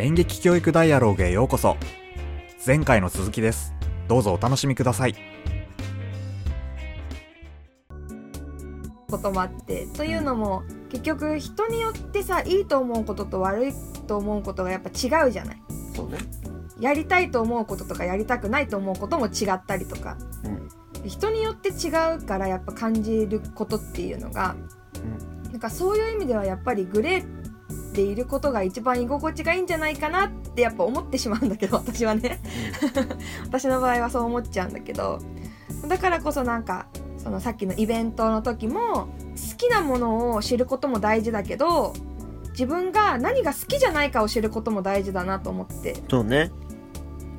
演劇教育ダイアローグへようこそ。前回の続きです。どうぞお楽しみください。こともあってというのも結局人によってさいいと思うことと悪いと思うことがやっぱ違うじゃない。そうね。やりたいと思うこととかやりたくないと思うことも違ったりとか。うん。人によって違うからやっぱ感じることっていうのがなんかそういう意味ではやっぱりグレーでいることが一番居心地がいいんじゃないかなってやっぱ思ってしまうんだけど 私はね。私の場合はそう思っちゃうんだけどだからこそなんかそのさっきのイベントの時も好きなものを知ることも大事だけど自分が何が好きじゃないかを知ることも大事だなと思ってそうね。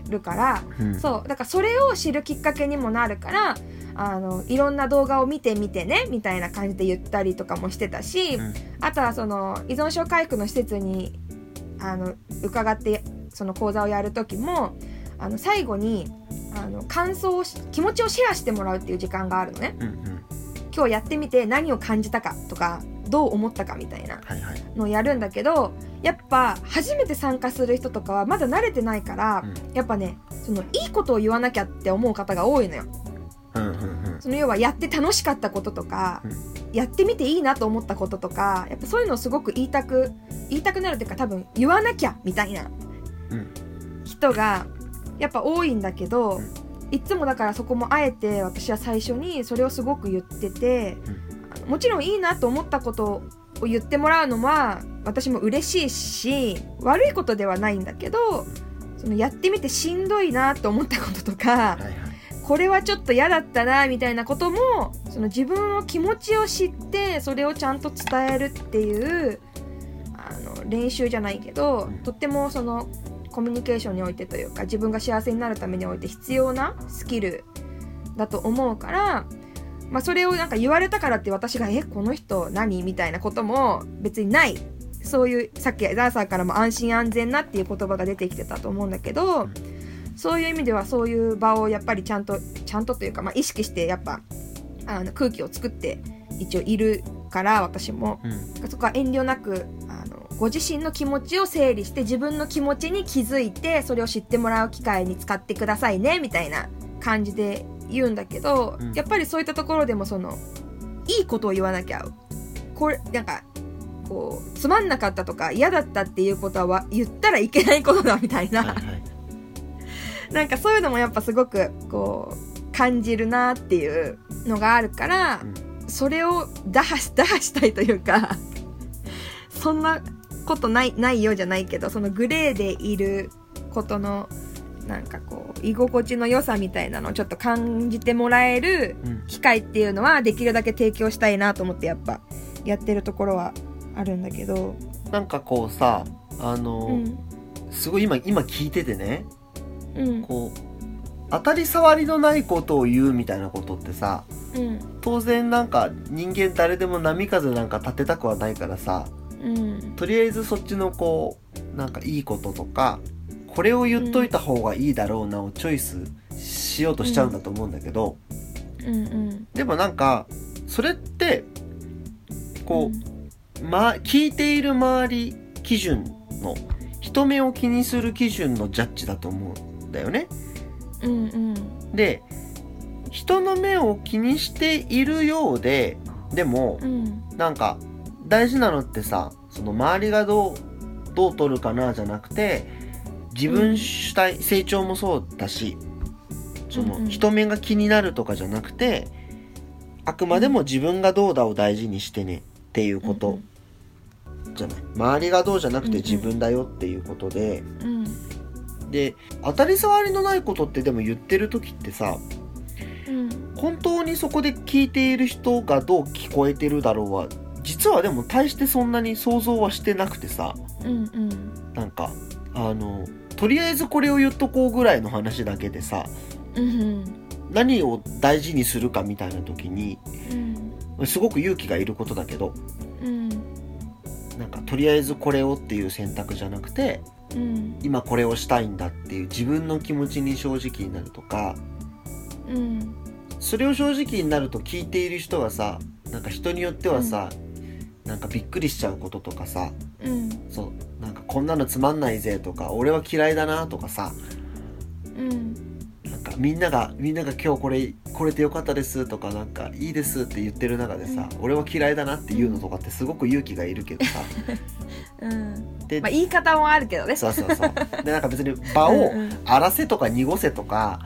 るからうん。そうだからそれを知るきっかけにもなるからあのいろんな動画を見てみてねみたいな感じで言ったりとかもしてたし、うん。あとはその依存症回復の施設にあの伺ってその講座をやる時もあの最後にあの感想をし気持ちをシェアしてもらうっていう時間があるのね。うんうん。今日やってみて何を感じたかとかどう思ったかみたいなはいはい。のをやるんだけどやっぱ初めて参加する人とかはまだ慣れてないから、うん。やっぱねそのいいことを言わなきゃって思う方が多いのよ。うんうんうん。その要はやって楽しかったこととか、やってみていいなと思ったこととかやっぱそういうのをすごく言いたく言いたくなるっていうか多分言わなきゃみたいなうん人がやっぱ多いんだけど、うん。いつもだからそこもあえて私は最初にそれをすごく言ってて、もちろんいいなと思ったことを言ってもらうのは私も嬉しいし悪いことではないんだけどそのやってみてしんどいなと思ったこととかはいはいこれはちょっと嫌だったなみたいなこともその自分の気持ちを知ってそれをちゃんと伝えるっていうあの練習じゃないけどうん。とってもそのコミュニケーションにおいてというか自分が幸せになるためにおいて必要なスキルだと思うから、まあ、それをなんか言われたからって私が「えこの人何?」みたいなことも別にない。そういうさっきダーサーからも安心安全なっていう言葉が出てきてたと思うんだけど、うんそういう意味ではそういう場をやっぱりちゃんとちゃんとというか、まあ、意識してやっぱあの空気を作って一応いるから私も。うん。そこは遠慮なくあのご自身の気持ちを整理して自分の気持ちに気づいてそれを知ってもらう機会に使ってくださいねみたいな感じで言うんだけど、うん。やっぱりそういったところでもそのいいことを言わなきゃこれなんかこうつまんなかったとか嫌だったっていうことは言ったらいけないことだみたいな、はいはいなんかそういうのもやっぱすごくこう感じるなっていうのがあるから、それを打破し打破したいというかそんなことないないよじゃないけどそのグレーでいることのなんかこう居心地の良さみたいなのをちょっと感じてもらえるうん。機会っていうのはできるだけ提供したいなと思ってやっぱやってるところはあるんだけど、なんかこうさあの、うん。すごい今今聞いててねうん。こう当たり障りのないことを言うみたいなことってさうん。当然なんか人間誰でも波風なんか立てたくはないからさうん。とりあえずそっちのこうなんかいいこととかこれを言っといた方がいいだろうなをチョイスしようとしちゃうんだと思うんだけど、うん。うんでもなんかそれってこう、ま、聞いている周り基準の人目を気にする基準のジャッジだと思う。んだよね。うんうん。で人の目を気にしているようででもうん。なんか大事なのってさその周りがどうどう取るかなじゃなくて自分主体、成長もそうだしそうんうん。の人目が気になるとかじゃなくてあくまでも自分がどうだを大事にしてねっていうことじゃない。周りがどうじゃなくて自分だよっていうことでうんで当たり障りのないことってでも言ってる時ってさうん。本当にそこで聞いている人がどう聞こえてるだろうは実はでも大してそんなに想像はしてなくてさうんうん。なんかあのとりあえずこれを言っとこうぐらいの話だけでさうん何を大事にするかみたいな時にうん。すごく勇気がいることだけどうん。なんかとりあえずこれをっていう選択じゃなくてうん。今これをしたいんだっていう自分の気持ちに正直になるとかうんそれを正直になると聞いている人がさなんか人によってはさ、なんかびっくりしちゃうこととかさうん。そうなんかこんなのつまんないぜとか俺は嫌いだなとかさうんみんながみんなが今日これこれでよかったですとかなんかいいですって言ってる中でさ、俺は嫌いだなっていうのとかってすごく勇気がいるけどさ、うん。でまあ言い方もあるけどね。そうそうそう。でなんか別に 場をうんうん。荒らせとか濁せとか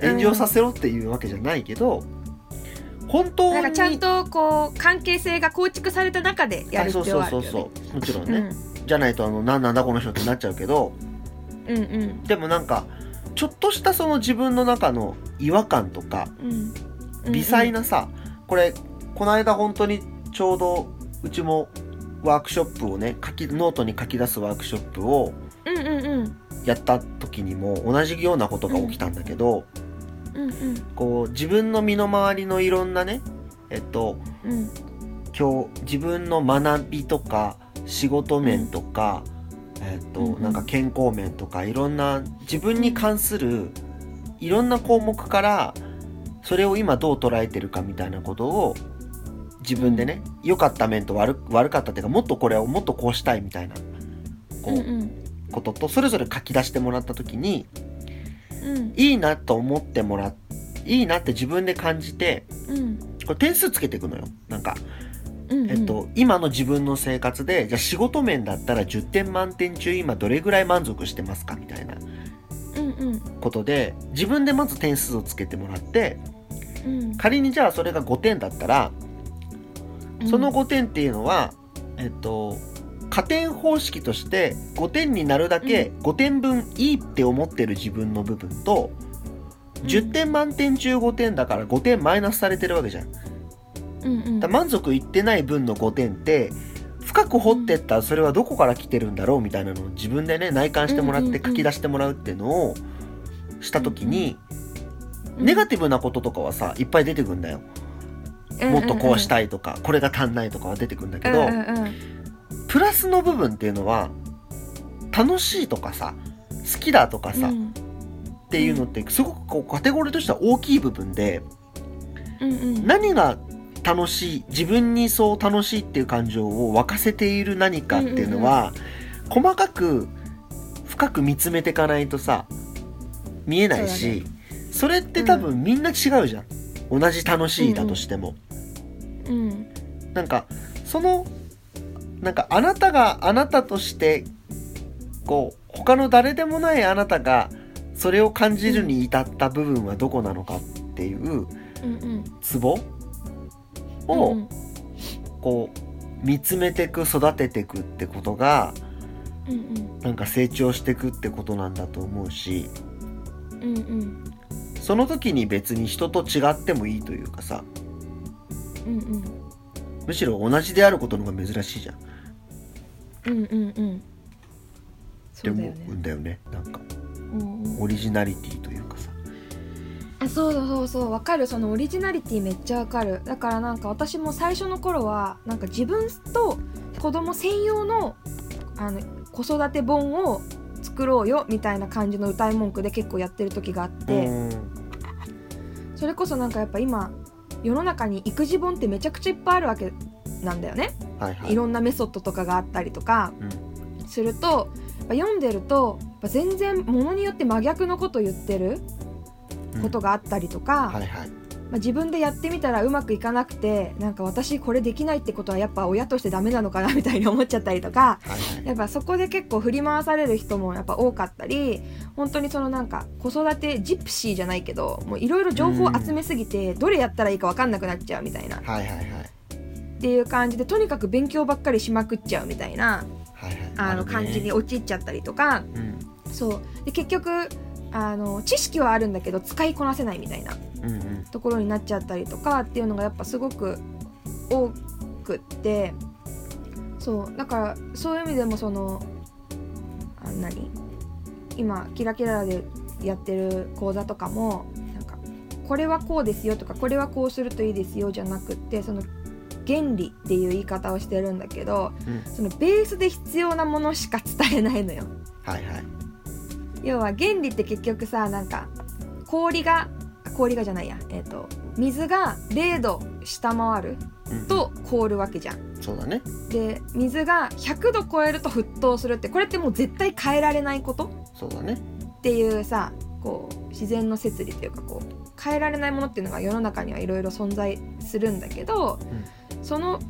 炎上させろっていうわけじゃないけど本当になんかちゃんとこう関係性が構築された中でやるあそう必要はあるそうそうそよねう。もちろんね、じゃないとあのなんなんだこの人ってなっちゃうけど。うんうん。でもなんかちょっとしたその自分の中の違和感とかうん。うん微細なさ、これこの間本当にちょうどうちもワークショップをね書きノートに書き出すワークショップをうんうんうん。やった時にも同じようなことが起きたんだけど、うんうん。こう自分の身の回りのいろんなねえっとうん。今日自分の学びとか仕事面とか、えっとうんうん。なんか健康面とかいろんな自分に関するいろんな項目からそれを今どう捉えてるかみたいなことを自分でね良かった面と悪悪かったっていうかもっとこれをもっとこうしたいみたいなこう、うんうん。こととそれぞれ書き出してもらった時にうん。いいなと思ってもらっいいなって自分で感じてうん。これ点数つけていくのよ。なんかうんえっと、今の自分の生活で、じゃあ仕事面だったら10点満点中今どれぐらい満足してますかみたいなうんうん。ことで、自分でまず点数をつけてもらって、うん。仮にじゃあそれが5点だったら、その5点っていうのは、えっと、加点方式として5点になるだけ5点分いいって思ってる自分の部分と、10点満点中5点だから5点マイナスされてるわけじゃん。うんうん。満足いってない分の5点って深く掘ってったらそれはどこから来てるんだろうみたいなのを自分でね内観してもらって書き出してもらうっていうのをした時にうんネガティブなこととかはさいっぱい出てくんだよ。もっとこうしたいとかこれが足んないとかは出てくんだけどプラスの部分っていうのは楽しいとかさ好きだとかさうん。っていうのってすごくこうカテゴリーとしては大きい部分でうんうん。何が楽しい自分にそう楽しいっていう感情を沸かせている何かっていうのは、細かく深く見つめていかないとさ見えないしそ,、れって多分みんな違うじゃん、同じ楽しいだとしても、うん。なんかそのなんかあなたがあなたとしてこう他の誰でもないあなたがそれを感じるに至った部分はどこなのかっていううんうん。ツボを、うんこう見つめていく育てていくってことがうんなんか成長していくってことなんだと思うしうんうん。その時に別に人と違ってもいいというかさうんうん。むしろ同じであることの方が珍しいじゃん。っうんうんうん。て思そうだよねうんだよね。なんか。うんうん。オリジナリティというかさあそうそうそうそうわかる。そのオリジナリティめっちゃわかる。だからなんか私も最初の頃はなんか自分と子供専用のあの子育て本を作ろうよみたいな感じの歌い文句で結構やってる時があって、うん。それこそなんかやっぱ今世の中に育児本ってめちゃくちゃいっぱいあるわけなんだよね、はいはい。いろんなメソッドとかがあったりとか。うん。するとやっぱ読んでると全然ものによって真逆のこと言ってることがあったりとか、はいはい。まあ、自分でやってみたらうまくいかなくてなんか私これできないってことはやっぱ親としてダメなのかなみたいに思っちゃったりとかはいはい。やっぱそこで結構振り回される人もやっぱ多かったり本当にそのなんか子育てジプシーじゃないけどもういろいろ情報を集めすぎてどれやったらいいか分かんなくなっちゃうみたいな。っはいはいはい。ていう感じでとにかく勉強ばっかりしまくっちゃうみたいなはいはい。あの感じに陥っちゃったりとか。うん。そう。で結局あの知識はあるんだけど使いこなせないみたいなところになっちゃったりとかっていうのがやっぱすごく多くってそうだからそういう意味でもそのあ何？今キラキラでやってる講座とかもなんかこれはこうですよとかこれはこうするといいですよじゃなくってその原理っていう言い方をしてるんだけどうん。そのベースで必要なものしか伝えないのよ。はいはい要は原理って結局さなんか氷が氷がじゃないや、えー、と水が0度下回るうん。と凍るわけじゃん。そうだね。で水が100度超えると沸騰するってこれってもう絶対変えられないこと？そうだね。っていうさこう自然の摂理というかこう変えられないものっていうのが世の中にはいろいろ存在するんだけど、その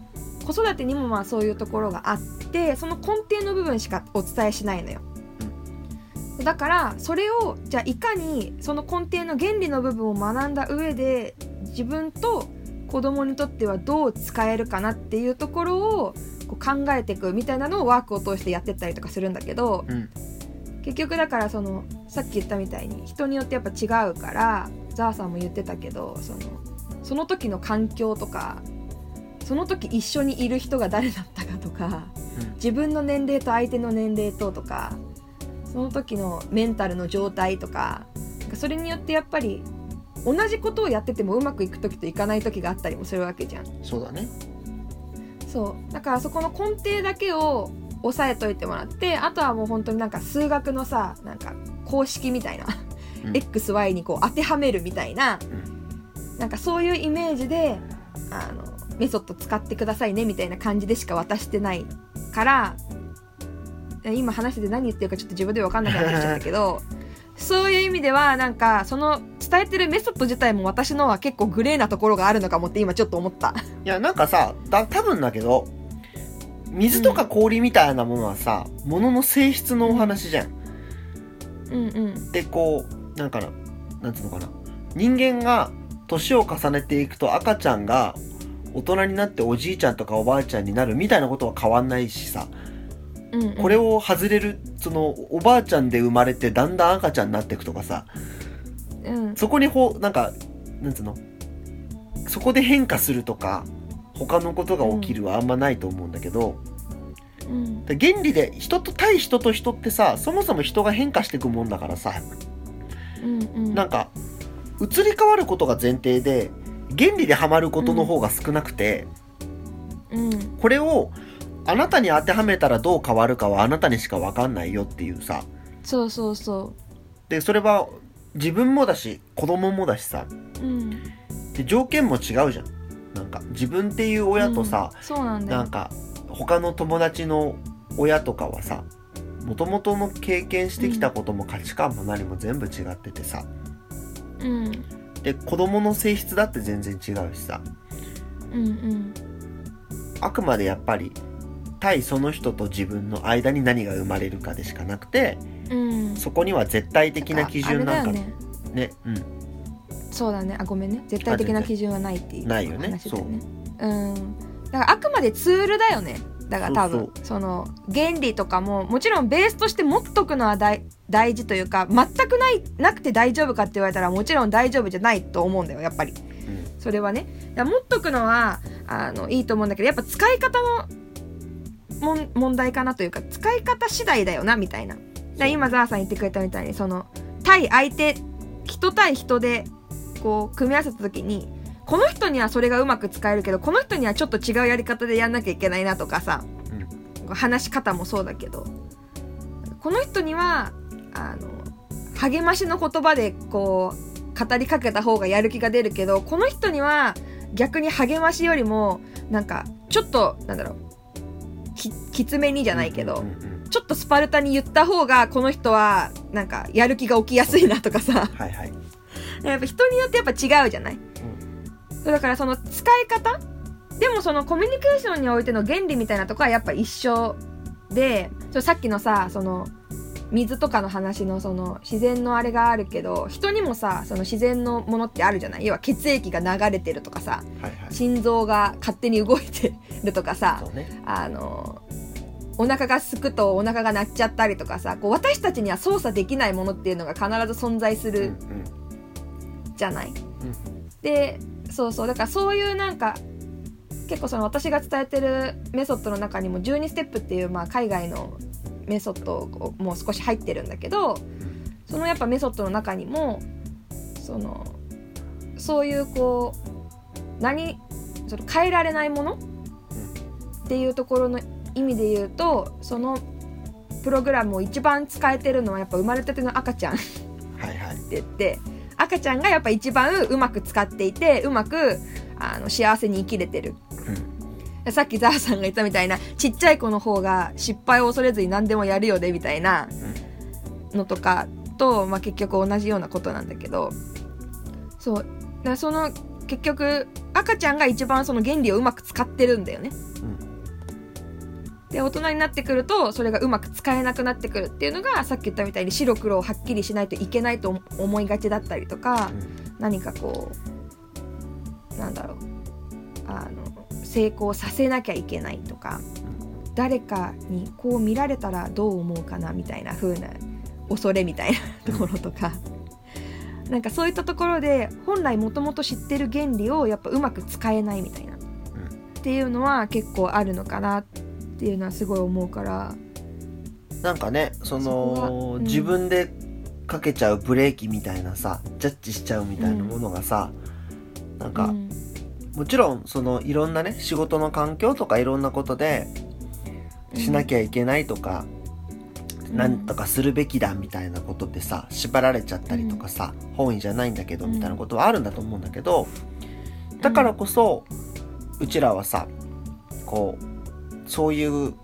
子育てにもまあそういうところがあってその根底の部分しかお伝えしないのよ。だからそれをじゃあいかにその根底の原理の部分を学んだ上で自分と子供にとってはどう使えるかなっていうところをこう考えていくみたいなのをワークを通してやってったりとかするんだけど、うん。結局だからそのさっき言ったみたいに人によってやっぱ違うからザーさんも言ってたけどそのその時の環境とかその時一緒にいる人が誰だったかとかうん。自分の年齢と相手の年齢ととかその時のメンタルの状態とかそれによってやっぱり同じことをやっててもうまくいく時といかない時があったりもするわけじゃん。そうだね。そう。だからそこの根底だけを押さえといてもらってあとはもう本当になんか数学のさなんか公式みたいな、うん。XY にこう当てはめるみたいな、なんかそういうイメージであのメソッド使ってくださいねみたいな感じでしか渡してないから今話してて何言ってるかちょっと自分で分かんなくなってきちゃったけどそういう意味ではなんかその伝えてるメソッド自体も私のは結構グレーなところがあるのかもって今ちょっと思った。いやなんかさだ多分だけど水とか氷みたいなものはさ、ものの性質のお話じゃん。うんうんでこうなんかななんつうのかな人間が年を重ねていくと赤ちゃんが大人になっておじいちゃんとかおばあちゃんになるみたいなことは変わんないしさうんうん。これを外れるそのおばあちゃんで生まれてだんだん赤ちゃんになっていくとかさ。うん。そこにほうなんかなんつうの？そこで変化するとか他のことが起きるはあんまないと思うんだけど、うん。で原理で人と対人と人ってさそもそも人が変化していくもんだからさ。うんうん。なんか移り変わることが前提で原理でハマることの方が少なくて、うん。これをあなたに当てはめたらどう変わるかはあなたにしか分かんないよっていうさ。そうそうそでそれは自分もだし子供もだしさ。ううん。で条件も違うじゃん。なんか自分っていう親とさ、うん。そうなんだよ。なんか他の友達の親とかはさもともとの経験してきたことも価値観も何も全部違っててさ。うん。で子供の性質だって全然違うしさ。うんうん。あくまでやっぱり対その人と自分の間に何が生まれるかでしかなくてうん。そこには絶対的な基準なんかね。ねうん。そうだね。あごめんね。絶対的な基準はないっていう。ないよね。話だよね。う。ん。だからあくまでツールだよね。だから多分。そうその原理とかももちろんベースとして持っとくのは大大事というか全くないなくて大丈夫かって言われたらもちろん大丈夫じゃないと思うんだよやっぱり。うん。それはね。持っとくのはあのいいと思うんだけどやっぱ使い方のもん問題かなというか使い方次第だよなみたいな。だ今ザーさん言ってくれたみたいにその対相手人対人でこう組み合わせた時にこの人にはそれがうまく使えるけどこの人にはちょっと違うやり方でやんなきゃいけないなとかさ、話し方もそうだけどこの人にはあの励ましの言葉でこう語りかけた方がやる気が出るけどこの人には逆に励ましよりもなんかちょっとなんだろうききつめにじゃないけど、うんうんうんちょっとスパルタに言った方がこの人はなんかやる気が起きやすいなとかさ。はいはい。やっぱ人によってやっぱ違うじゃない、だからその使い方？でもそのコミュニケーションにおいての原理みたいなとこはやっぱ一緒でさっきのさその水とかの話のその自然のあれがあるけど人にもさその自然のものってあるじゃない？要は血液が流れてるとかさはいはい。心臓が勝手に動いてるとかさね。あのお腹がすくとお腹が鳴っちゃったりとかさこう私たちには操作できないものっていうのが必ず存在するうんうん。じゃない。でそうそう。だからそういうなんか結構その私が伝えてるメソッドの中にも12ステップっていう、まあ、海外のメソッドも少し入ってるんだけどそのやっぱメソッドの中にもそのそういうこう何その変えられないものっていうところの意味で言うとそのプログラムを一番使えてるのはやっぱ生まれたての赤ちゃん。はいはい。って言って赤ちゃんがやっぱ一番うまく使っていてうまくあの幸せに生きれてるさっきザーさんが言ったみたいなちっちゃい子の方が失敗を恐れずに何でもやるよねみたいなのとかと、まあ、結局同じようなことなんだけどそうだその結局赤ちゃんが一番その原理をうまく使ってるんだよね。で大人になってくるとそれがうまく使えなくなってくるっていうのがさっき言ったみたいに白黒をはっきりしないといけないと思いがちだったりとか、何かこうなんだろうあの成功させなきゃいけないとか誰かにこう見られたらどう思うかなみたいな風な恐れみたいなところとか。なんかそういったところで本来もともと知ってる原理をやっぱうまく使えないみたいな、うん、っていうのは結構あるのかなっていうのはすごい思うから。なんかねその、うん、自分でかけちゃうブレーキみたいなさジャッジしちゃうみたいなものがさ、うん、なん。か、もちろんそのいろんなね仕事の環境とかいろんなことでしなきゃいけないとか、なんとかするべきだみたいなことでさ縛られちゃったりとかさ、本意じゃないんだけどみたいなことはあるんだと思うんだけどだからこそうちらはさこうそういう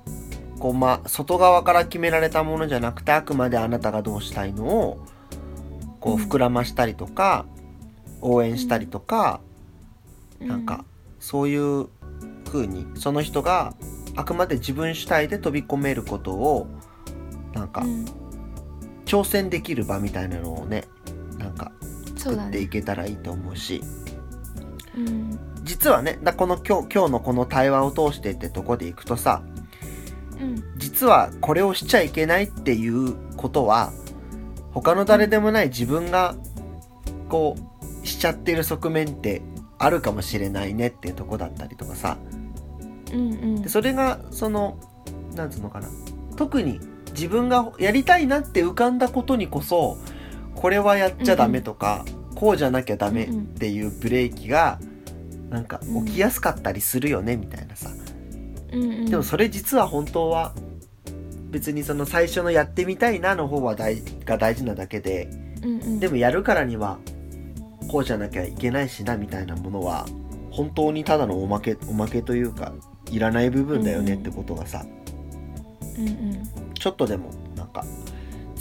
こう、ま、外側から決められたものじゃなくてあくまであなたがどうしたいのをこう膨らましたりとか応援したりとかなんかそういう風にその人があくまで自分主体で飛び込めることをなんか、挑戦できる場みたいなのをねなんか作っていけたらいいと思うし、うん、実はねだこの今日今日のこの対話を通してってとこでいくとさ、うん、実はこれをしちゃいけないっていうことは他の誰でもない自分がこうしちゃってる側面ってあるかもしれないねっていうとこだったりとかさ、うんうん、でそれがそのなんつうのかな。特に自分がやりたいなって浮かんだことにこそこれはやっちゃダメとか、うん、こうじゃなきゃダメっていうブレーキがなんか起きやすかったりするよねみたいなさ、うんうん、でもそれ実は本当は別にその最初のやってみたいなの方は大が大事なだけで、うんうん、でもやるからにはこうじゃなきゃいけないしなみたいなものは本当にただのおまけおまけというかいらない部分だよねってことがさ、うんうん、ちょっとでもなんか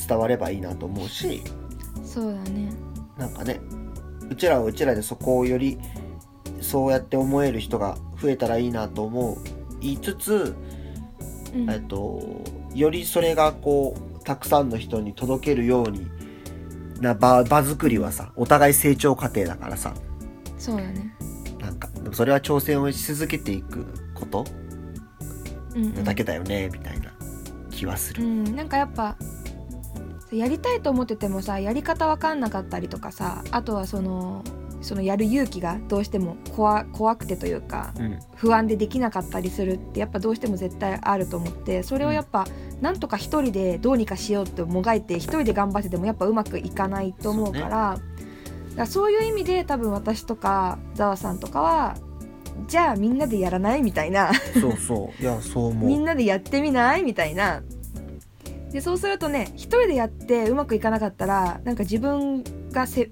伝わればいいなと思うしそうだね。なんかねうちらはうちらでそこをよりそうやって思える人が増えたらいいなと思う言いつつ、うん、えっとよりそれがこうたくさんの人に届けるようにな場場作りはさお互い成長過程だからさ。そうだね。なんかでもそれは挑戦をし続けていくこと？だけだよね、みたいな気はする、うん、なんかやっぱやりたいと思っててもさやり方わかんなかったりとかさあとはそのそのやる勇気がどうしても怖怖くてというか、うん、不安でできなかったりするってやっぱどうしても絶対あると思ってそれをやっぱ、うん、なんとか一人でどうにかしようってもがいて一人で頑張っててもやっぱうまくいかないと思うからそう、ね,、らそういう意味で多分私とかざわさんとかはじゃあみんなでやらないみたいな。そうそう。いやそう思う。みんなでやってみないみたいな。でそうするとね一人でやってうまくいかなかったらなんか自分がせ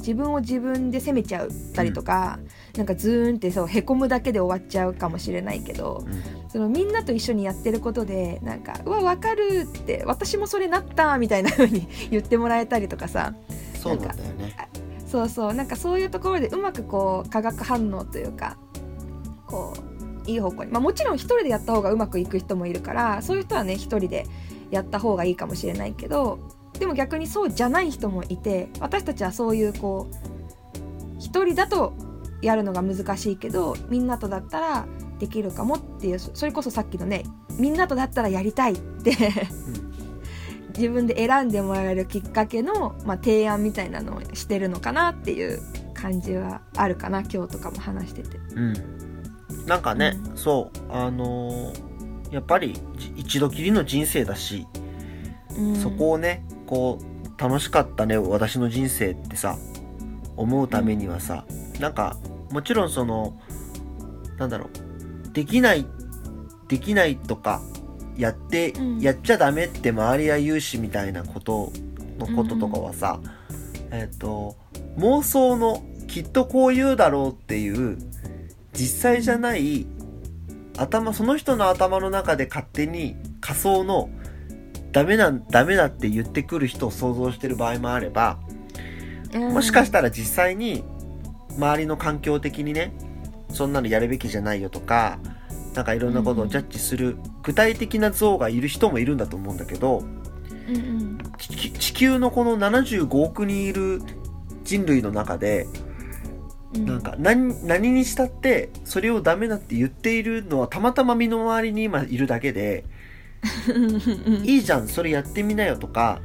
自分を自分で責めちゃったりとか、うん、なんかズーンってそうへこむだけで終わっちゃうかもしれないけど、うん、そのみんなと一緒にやってることでなんか「うわ分かる」って「私もそれなった」みたいな風に 言ってもらえたりとかさそうなんだよね。そうそうなんかそういうところでうまくこう化学反応というかこういい方向に、まあ、もちろん一人でやった方がうまくいく人もいるからそういう人はね一人でやった方がいいかもしれないけどでも逆にそうじゃない人もいて私たちはそういうこう一人だとやるのが難しいけどみんなとだったらできるかもっていうそれこそさっきのねみんなとだったらやりたいって自分で選んでもらえるきっかけの、まあ、提案みたいなのをしてるのかなっていう感じはあるかな今日とかも話してて。うん。なんかね、うん、そうあのー、やっぱり一度きりの人生だし、うん、そこをねこう楽しかったね私の人生ってさ思うためにはさ、うん、なんかもちろんそのなんだろうできないできないとかやって、うん、やっちゃダメって周りは言うしみたいなことのこととかはさ、うん、えっ、ー、と妄想のきっとこう言うだろうっていう実際じゃない頭その人の頭の中で勝手に仮想のダメなダメだって言ってくる人を想像してる場合もあればもしかしたら実際に周りの環境的にねそんなのやるべきじゃないよとかなんかいろんなことをジャッジする具体的な像がいる人もいるんだと思うんだけど、うんうん地地球のこの75億人いる人類の中でうん。なんか何何にしたってそれをダメだって言っているのはたまたま身の回りに今いるだけで いいじゃんそれやってみなよとか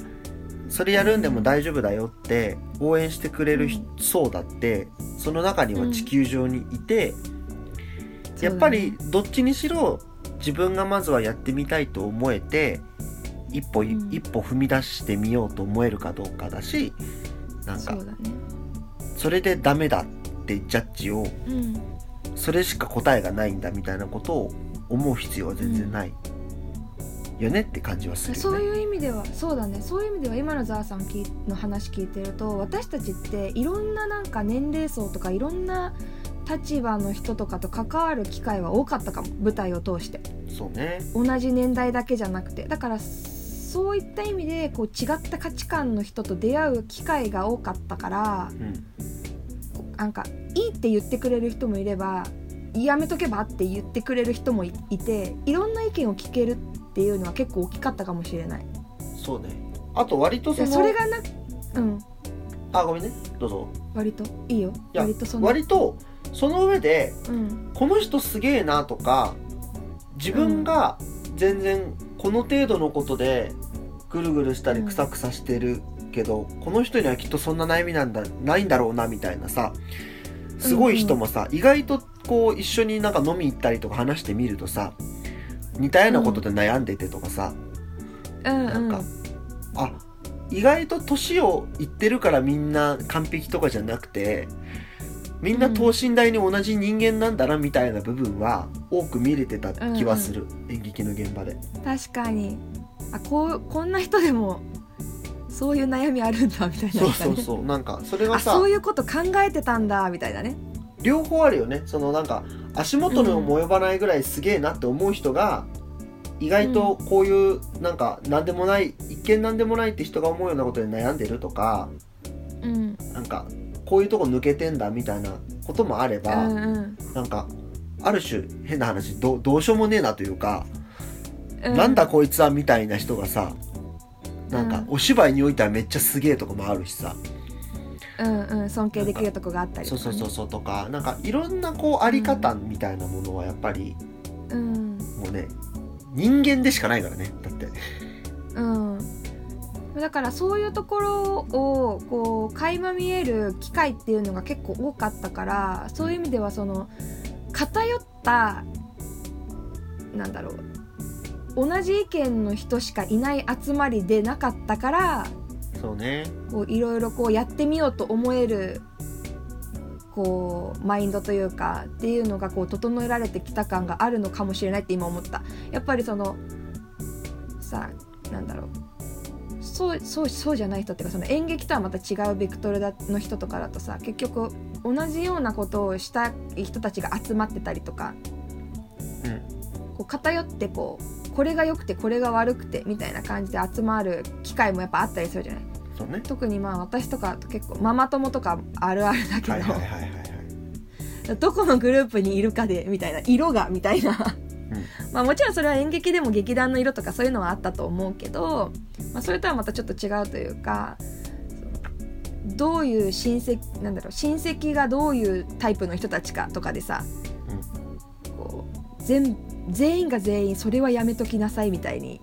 それやるんでも大丈夫だよって応援してくれる人層だってその中には地球上にいて、やっぱりどっちにしろ自分がまずはやってみたいと思えて一歩、うん。一歩踏み出してみようと思えるかどうかだしなんかそれでダメだってジャッジをうん。それしか答えがないんだみたいなことを思う必要は全然ない、よねって感じはするよね。そういう意味ではそうだねそういう意味では今のザーさんの話聞いてると私たちっていろんななんか年齢層とかいろんな立場の人とかと関わる機会は多かったかも舞台を通してそうね。同じ年代だけじゃなくてだからそういった意味でこう違った価値観の人と出会う機会が多かったからうん。なんかいいって言ってくれる人もいればやめとけばって言ってくれる人もいいていろんな意見を聞けるっていうのは結構大きかったかもしれない。そうね。あと割とそでの。それがなうんあ、ごめんね。どうぞ。割といいよいや割とその割と、その上で、うんこの人すげえなとか、自分が全然この程度のことでぐるぐるしたりうんくさくさしてるけど、この人にはきっとそんな悩みなんだ、ないんだろうなみたいなさ、すごい人もさ、意外とこう一緒になんか飲み行ったりとか話してみるとさ、似たようなことで悩んでてとかさ、うんうん。なんかあ意外と年をいってるからみんな完璧とかじゃなくてみんな等身大に同じ人間なんだなみたいな部分は多く見れてた気はする、演劇の現場で。確かに。あこうこんな人でもそういう悩みあるんだみたいな。そうそうそう。なんかそれがあさそういうこと考えてたんだみたいなね。両方あるよね。そのなんか足元にも及ばないぐらいすげえなって思う人が、意外とこういうなんか何でもない一見何でもないって人が思うようなことで悩んでるとかうん。なんかこういうとこ抜けてんだみたいなこともあれうば、んうん。なんかある種変な話どどうしようもねえなというか、うなんだこいつはみたいな人がさなんかうん。お芝居においてはめっちゃすげえとかもあるしさ、うんうん尊敬できるとこがあったりそうとかね。そうそうそうとかなんかいろんなこうあり方みたいなものはやっぱりうん。もうね人間でしかないからねだって。うん。だからそういうところをこう垣間見える機会っていうのが結構多かったからそういう意味ではその偏ったなんだろう同じ意見の人しかいない集まりでなかったからそうね。こういろいろこうやってみようと思えるこうマインドというかっていうのがこう整えられてきた感があるのかもしれないって今思った。やっぱりそのさなんだろう。そうそうそうじゃない人っていうかその演劇とはまた違うベクトルだの人とかだとさ結局同じようなことをしたい人たちが集まってたりとかうん。こう偏ってこうこれが良くてこれが悪くてみたいな感じで集まる機会もやっぱあったりするじゃないそうね。特にまあ私とか結構ママ友とかあるあるだけど、はいはいはいはいはい。どこのグループにいるかでみたいな色がみたいな、まあもちろんそれは演劇でも劇団の色とかそういうのはあったと思うけど、まあ、それとはまたちょっと違うというかどういう親戚なんだろう親戚がどういうタイプの人たちかとかでさ、こう全全員が全員それはやめときなさいみたいに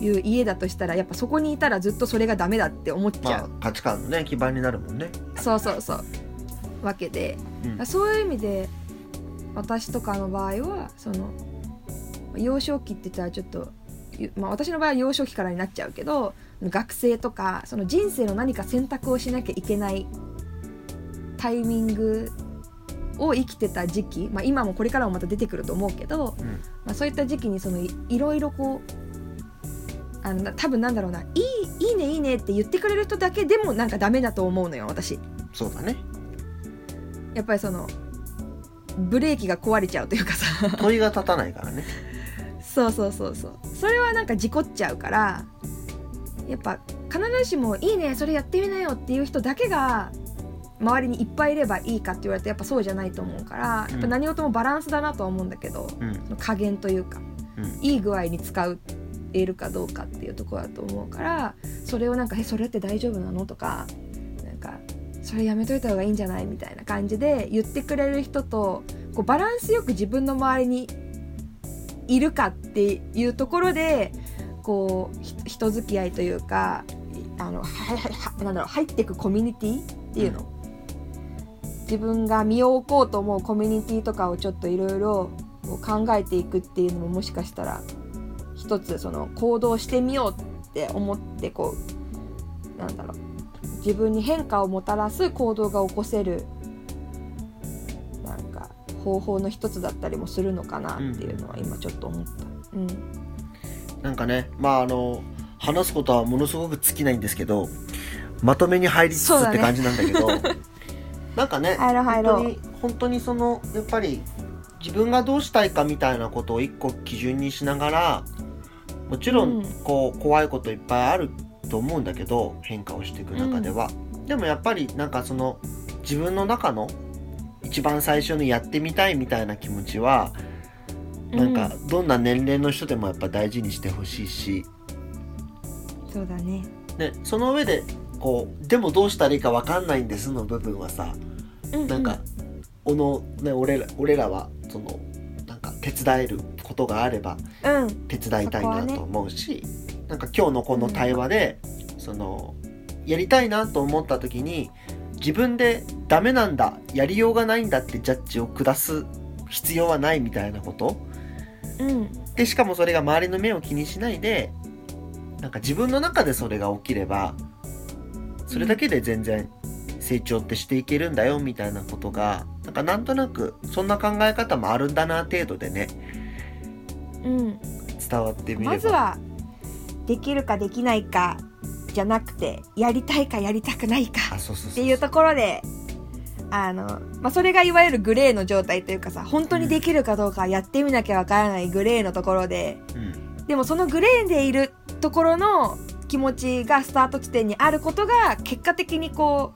いう家だとしたらやっぱそこにいたらずっとそれがダメだって思っちゃう、まあ価値観のね基盤になるもんね。そうそうそう。わけで、うん。そういう意味で私とかの場合はその幼少期って言ったらちょっと、ゆまあ、私の場合は幼少期からになっちゃうけど学生とかその人生の何か選択をしなきゃいけないタイミングを生きてた時期、まあ、今もこれからもまた出てくると思うけど、うん。まあ、そういった時期にそのいいろいろこうあのな多分なんだろうないいいいねいいねって言ってくれる人だけでもなんかダメだと思うのよ私。そうだね。やっぱりそのブレーキが壊れちゃうというかさ。問いが立たないからね。そうそうそうそう。それはなんか事故っちゃうからやっぱ必ずしも「いいねそれやってみなよ」っていう人だけが周りにいっぱいいればいいかって言われてやっぱそうじゃないと思うからやっぱ何事もバランスだなとは思うんだけど、うん。その加減というかうん。いい具合に使うえるかどうかっていうところだと思うからそれをなんか「えそれって大丈夫なの?」とかなんか「それやめといた方がいいんじゃない?」みたいな感じで言ってくれる人とこうバランスよく自分の周りにいるかっていうところでこうひ人付き合いというかあのはははなんだろう入っていくコミュニティっていうの、自分が身を置こうと思うコミュニティとかをちょっといろいろ考えていくっていうのももしかしたら一つその行動してみようって思ってこうなんだろう自分に変化をもたらす行動が起こせるなんか方法の一つだったりもするのかなっていうのは今ちょっと思った。うんなんかねまああの話すことはものすごく尽きないんですけどまとめに入りつつって感じなんだけど なんかね入ろう入ろう本当に本当にそのやっぱり自分がどうしたいかみたいなことを一個基準にしながらもちろうん。んこう怖いこといっぱいあると思うんだけど変化をしていく中では、でもやっぱりなんかその自分の中の一番最初にやってみたいみたいな気持ちはなんかどんな年齢の人でもやっぱ大事にしてほしいし、そうだね。ね、その上でこうでもどうしたらいいか分かんないんですの部分はさうなんか、おの、ね、俺ら俺らはそのなんか手伝えることがあればうん。手伝いたいなと思うし、なんか今日のこの対話で、そのやりたいなと思った時に自分でダメなんだやりようがないんだってジャッジを下す必要はないみたいなこと。うん。でしかもそれが周りの目を気にしないでなんか自分の中でそれが起きればそれだけで全然成長ってしていけるんだよみたいなことがなんかなんとなくそんな考え方もあるんだな程度でねうん。伝わってみれば。まずはできるかできないかじゃなくてやりたいかやりたくないかっていうところであの、まあ、それがいわゆるグレーの状態というかさ本当にできるかどうかやってみなきゃわからないグレーのところでうん。でもそのグレーでいるところの気持ちがスタート地点にあることが結果的にこ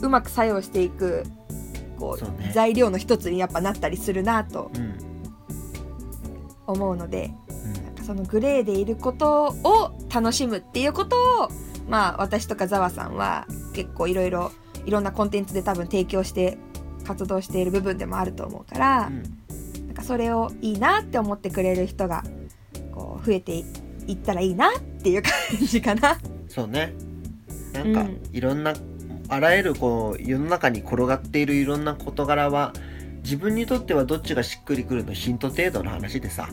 ううまく作用していくこうね。材料の一つにやっぱなったりするなとうん思うのでうん。なんかそのグレーでいることを楽しむっていうことをまあ私とかざわさんは結構いろいろいろんなコンテンツで多分提供して活動している部分でもあると思うから、うん。なんかそれをいいなって思ってくれる人がこう増えていいったらいいなっていう感じかな。そうね。なんか、うん。いろんなあらゆるこう世の中に転がっているいろんな事柄は自分にとってはどっちがしっくりくるの？ヒント程度の話でさ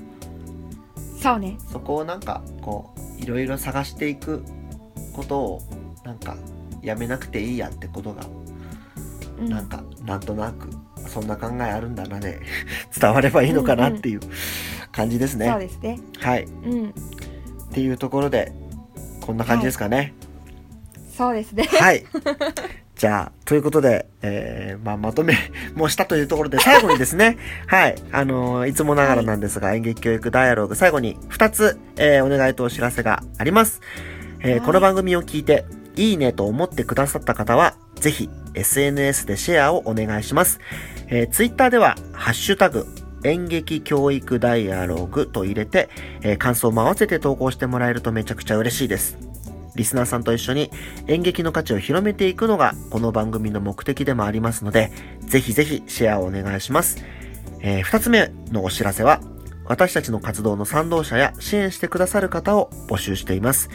そうね。そこをなんかこういろいろ探していくことをなんかやめなくていいやってことがうんなんかなんとなくそんな考えあるんだなで 伝わればいいのかなっていう感じですね。そうですね。はい。うん。っていうところでこんな感じですかね。そうですね。はい。じゃあ、ということで、えー、まあ、まとめ もしたというところで、最後にですね、はい、あのーいつもながらなんですが、演劇教育ダイアログ、最後に2つ、えーお願いとお知らせがあります。えーはいこの番組を聞いて、いいねと思ってくださった方は、ぜひ、SNS でシェアをお願いします。えー、Twitter では、ハッシュタグ、演劇教育ダイアログと入れて、えー感想も合わせて投稿してもらえるとめちゃくちゃ嬉しいです。リスナーさんと一緒に演劇の価値を広めていくのがこの番組の目的でもありますので、ぜひぜひシェアをお願いします。えー二つ目のお知らせは、私たちの活動の賛同者や支援してくださる方を募集しています。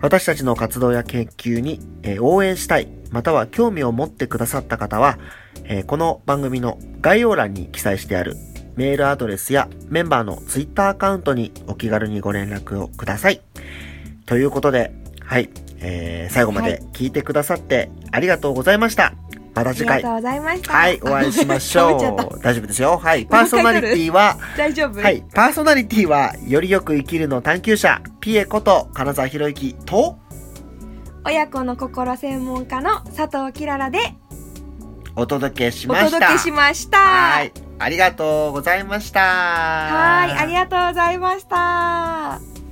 私たちの活動や研究に、えー応援したい、または興味を持ってくださった方は、えーこの番組の概要欄に記載してあるメールアドレスやメンバーのツイッターアカウントにお気軽にご連絡をください。ということで、はい、えー最後まで聞いてくださってありがとうございました。またあり次回がとう、ございました。はい、お会いしましょう。大丈夫ですよ。はい、パーソナリティは、大丈夫？はい、パーソナリティは、よりよく生きるの探求者、ピエこと金沢博之と、親子の心専門家の佐藤きららでお届けしおました。届けしました。はい。ありがとうございました。はい、ありがとうございました。